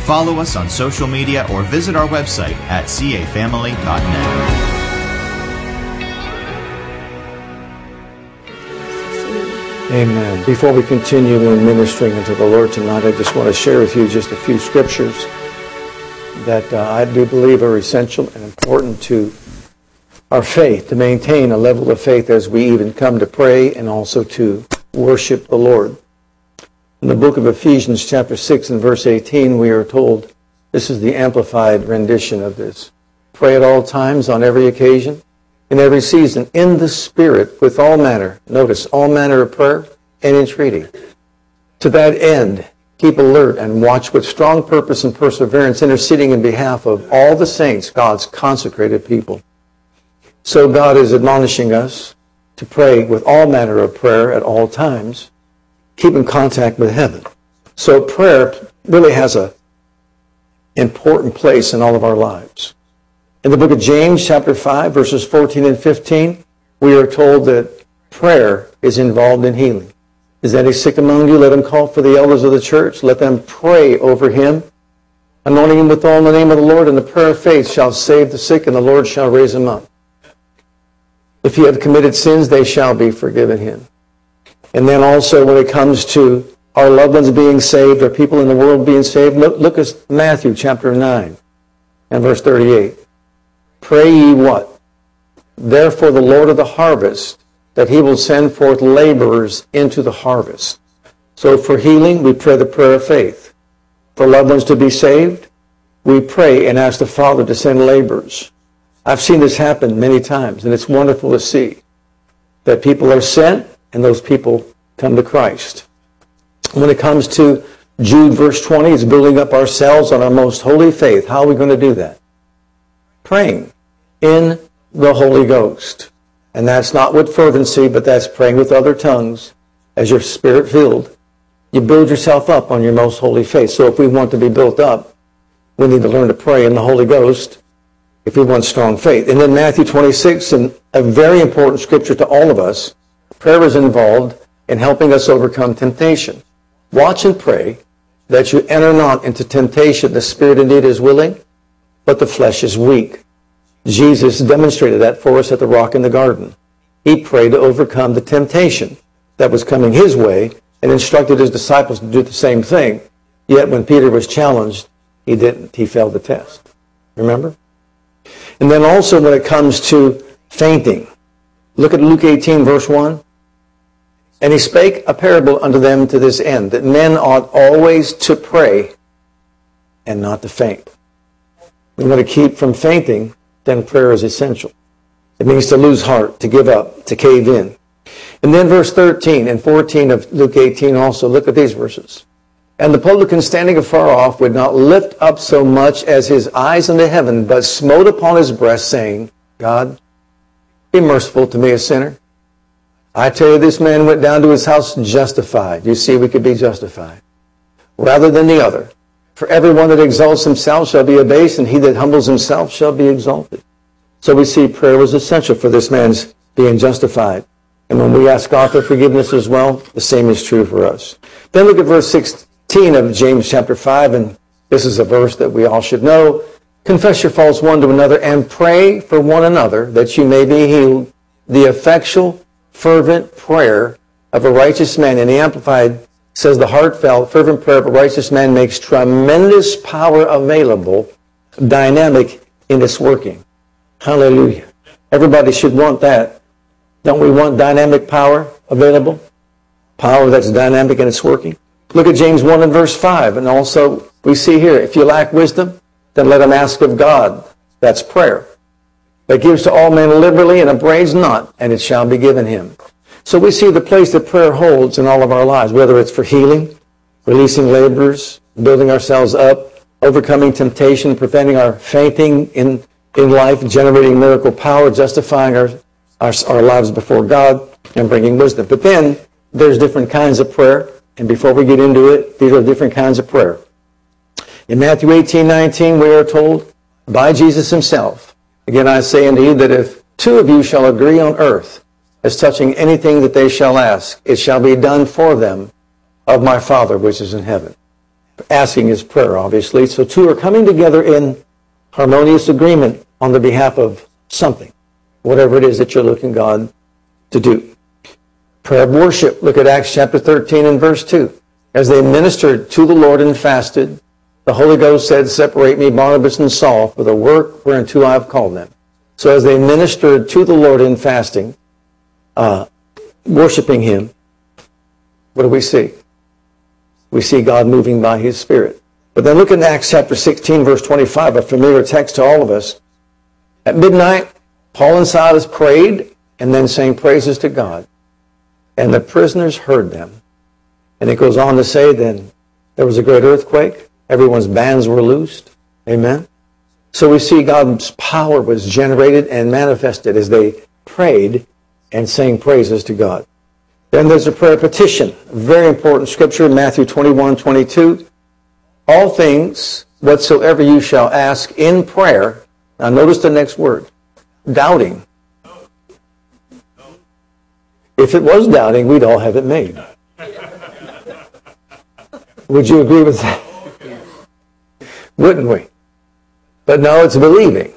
follow us on social media or visit our website at cafamily.net. Amen. Before we continue in ministering unto the Lord tonight, I just want to share with you just a few scriptures that uh, I do believe are essential and important to our faith, to maintain a level of faith as we even come to pray and also to worship the Lord. In the book of Ephesians, chapter 6 and verse 18, we are told, this is the amplified rendition of this. Pray at all times, on every occasion, in every season, in the Spirit, with all manner, notice, all manner of prayer and entreaty. To that end, keep alert and watch with strong purpose and perseverance, interceding in behalf of all the saints, God's consecrated people. So God is admonishing us to pray with all manner of prayer at all times, keep in contact with heaven. So prayer really has a important place in all of our lives. In the book of James, chapter 5, verses 14 and 15, we are told that prayer is involved in healing. Is there any sick among you? Let him call for the elders of the church. Let them pray over him, anointing him with all in the name of the Lord, and the prayer of faith shall save the sick, and the Lord shall raise him up. If he have committed sins, they shall be forgiven him. And then also when it comes to our loved ones being saved or people in the world being saved, look, look at Matthew chapter 9 and verse 38. Pray ye what? Therefore the Lord of the harvest, that he will send forth laborers into the harvest. So for healing, we pray the prayer of faith. For loved ones to be saved, we pray and ask the Father to send laborers. I've seen this happen many times, and it's wonderful to see that people are sent and those people come to Christ. When it comes to Jude verse 20, it's building up ourselves on our most holy faith. How are we going to do that? Praying in the Holy Ghost. And that's not with fervency, but that's praying with other tongues as you're spirit filled. You build yourself up on your most holy faith. So if we want to be built up, we need to learn to pray in the Holy Ghost if we want strong faith. And then Matthew 26, and a very important scripture to all of us, prayer is involved in helping us overcome temptation. Watch and pray that you enter not into temptation. The spirit indeed is willing, but the flesh is weak. Jesus demonstrated that for us at the rock in the garden. He prayed to overcome the temptation that was coming his way and instructed his disciples to do the same thing. Yet when Peter was challenged, he didn't. He failed the test. Remember? And then also when it comes to fainting, look at Luke 18, verse 1. And he spake a parable unto them to this end, that men ought always to pray and not to faint. We want to keep from fainting, then prayer is essential. It means to lose heart, to give up, to cave in. And then verse 13 and 14 of Luke 18 also, look at these verses. And the publican standing afar off would not lift up so much as his eyes unto heaven, but smote upon his breast, saying, God, be merciful to me, a sinner. I tell you, this man went down to his house justified. You see, we could be justified. Rather than the other. For everyone that exalts himself shall be abased, and he that humbles himself shall be exalted. So we see prayer was essential for this man's being justified. And when we ask God for forgiveness as well, the same is true for us. Then look at verse 16 of James chapter 5, and this is a verse that we all should know. Confess your faults one to another and pray for one another that you may be healed. The effectual, fervent prayer of a righteous man, and the Amplified says the heartfelt, fervent prayer of a righteous man makes tremendous power available, dynamic in its working. Hallelujah. Everybody should want that. Don't we want dynamic power available? Power that's dynamic in its working? Look at James 1 and verse 5. And also, we see here, if you lack wisdom, then let him ask of God. That's prayer. That gives to all men liberally and upbraids not, and it shall be given him. So we see the place that prayer holds in all of our lives, whether it's for healing, releasing laborers, building ourselves up, overcoming temptation, preventing our fainting in in life, generating miracle power, justifying our, our, our lives before God, and bringing wisdom. But then there's different kinds of prayer. And before we get into it, these are different kinds of prayer. In Matthew 18, 19, we are told by Jesus himself, Again, I say unto you that if two of you shall agree on earth as touching anything that they shall ask, it shall be done for them of my Father which is in heaven. Asking is prayer, obviously. So two are coming together in harmonious agreement on the behalf of something, whatever it is that you're looking God to do. Prayer of worship. Look at Acts chapter 13 and verse 2. As they ministered to the Lord and fasted, the Holy Ghost said, Separate me, Barnabas and Saul, for the work whereunto I have called them. So as they ministered to the Lord in fasting, uh, worshiping Him, what do we see? We see God moving by His Spirit. But then look in Acts chapter 16, verse 25, a familiar text to all of us. At midnight, Paul and Silas prayed and then sang praises to God. And the prisoners heard them. And it goes on to say, then there was a great earthquake. Everyone's bands were loosed. Amen. So we see God's power was generated and manifested as they prayed and sang praises to God. Then there's a prayer petition. Very important scripture, Matthew 21, 22. All things whatsoever you shall ask in prayer. Now notice the next word. Doubting. If it was doubting, we'd all have it made. Would you agree with that? Wouldn't we? But no, it's believing.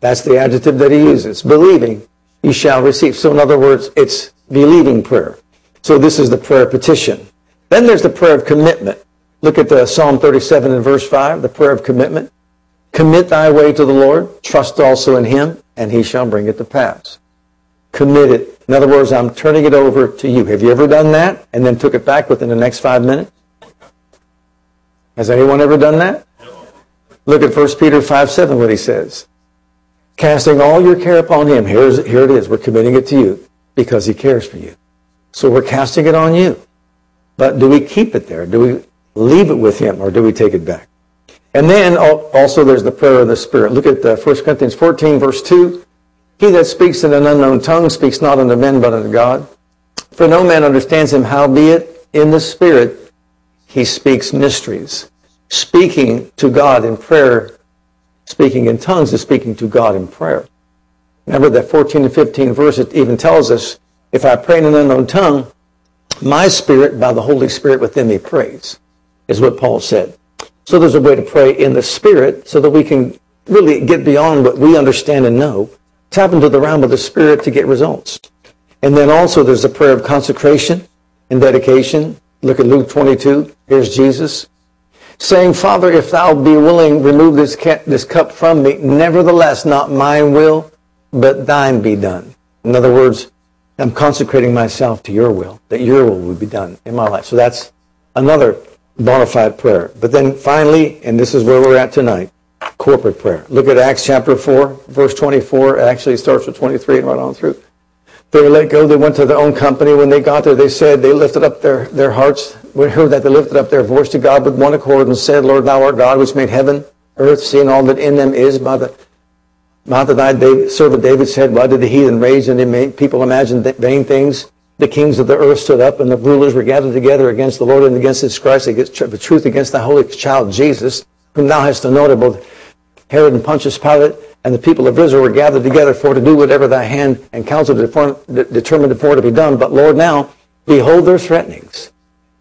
That's the adjective that he uses. Believing, you shall receive. So in other words, it's believing prayer. So this is the prayer petition. Then there's the prayer of commitment. Look at the Psalm 37 and verse 5, the prayer of commitment. Commit thy way to the Lord, trust also in him, and he shall bring it to pass. Commit it. In other words, I'm turning it over to you. Have you ever done that and then took it back within the next five minutes? Has anyone ever done that? Look at 1 Peter 5 7, what he says. Casting all your care upon him. Here's, here it is. We're committing it to you because he cares for you. So we're casting it on you. But do we keep it there? Do we leave it with him or do we take it back? And then also there's the prayer of the Spirit. Look at uh, the 1 Corinthians 14, verse 2. He that speaks in an unknown tongue speaks not unto men but unto God. For no man understands him, howbeit in the Spirit he speaks mysteries speaking to God in prayer, speaking in tongues is speaking to God in prayer. Remember that 14 and 15 verse, it even tells us, if I pray in an unknown tongue, my spirit by the Holy Spirit within me prays, is what Paul said. So there's a way to pray in the Spirit so that we can really get beyond what we understand and know, tap into the realm of the Spirit to get results. And then also there's a prayer of consecration and dedication. Look at Luke 22. Here's Jesus saying, Father, if thou be willing, remove this, this cup from me. Nevertheless, not mine will, but thine be done. In other words, I'm consecrating myself to your will, that your will will be done in my life. So that's another bona fide prayer. But then finally, and this is where we're at tonight, corporate prayer. Look at Acts chapter 4, verse 24. It actually starts with 23 and right on through. They were let go. They went to their own company. When they got there, they said they lifted up their, their hearts. We heard that they lifted up their voice to God with one accord and said, Lord, thou art God, which made heaven, earth, sea, and all that in them is. By the mouth of thy David, servant David said, Why did the heathen rage and they people imagine vain things? The kings of the earth stood up and the rulers were gathered together against the Lord and against his Christ, against the truth against the holy child Jesus, whom thou hast anointed, both Herod and Pontius Pilate and the people of Israel were gathered together for to do whatever thy hand and counsel determined for to be done. But Lord, now behold their threatenings,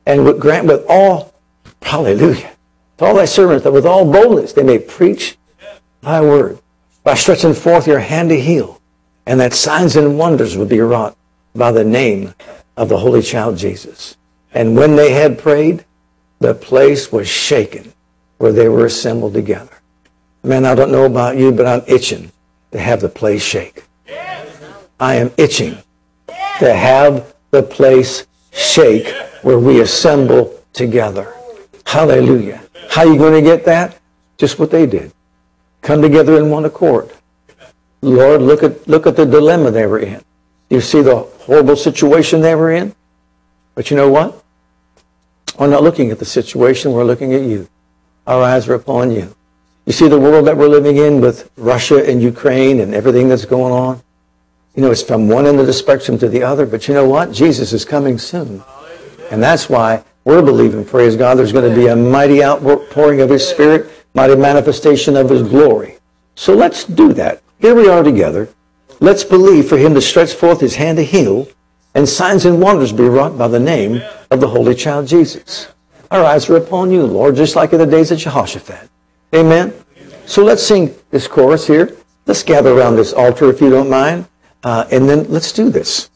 and grant with all, hallelujah, to all thy servants that with all boldness they may preach thy word by stretching forth your hand to heal, and that signs and wonders would be wrought by the name of the Holy Child Jesus. And when they had prayed, the place was shaken where they were assembled together. Man, I don't know about you, but I'm itching to have the place shake. I am itching to have the place shake where we assemble together. Hallelujah. How are you going to get that? Just what they did. Come together in one accord. Lord, look at, look at the dilemma they were in. You see the horrible situation they were in? But you know what? We're not looking at the situation, we're looking at you. Our eyes are upon you. You see the world that we're living in with Russia and Ukraine and everything that's going on? You know, it's from one end of the spectrum to the other, but you know what? Jesus is coming soon. And that's why we're believing, praise God, there's going to be a mighty outpouring of His Spirit, mighty manifestation of His glory. So let's do that. Here we are together. Let's believe for Him to stretch forth His hand to heal, and signs and wonders be wrought by the name of the Holy Child Jesus. Our eyes are upon you, Lord, just like in the days of Jehoshaphat. Amen. So let's sing this chorus here. Let's gather around this altar if you don't mind. Uh, and then let's do this.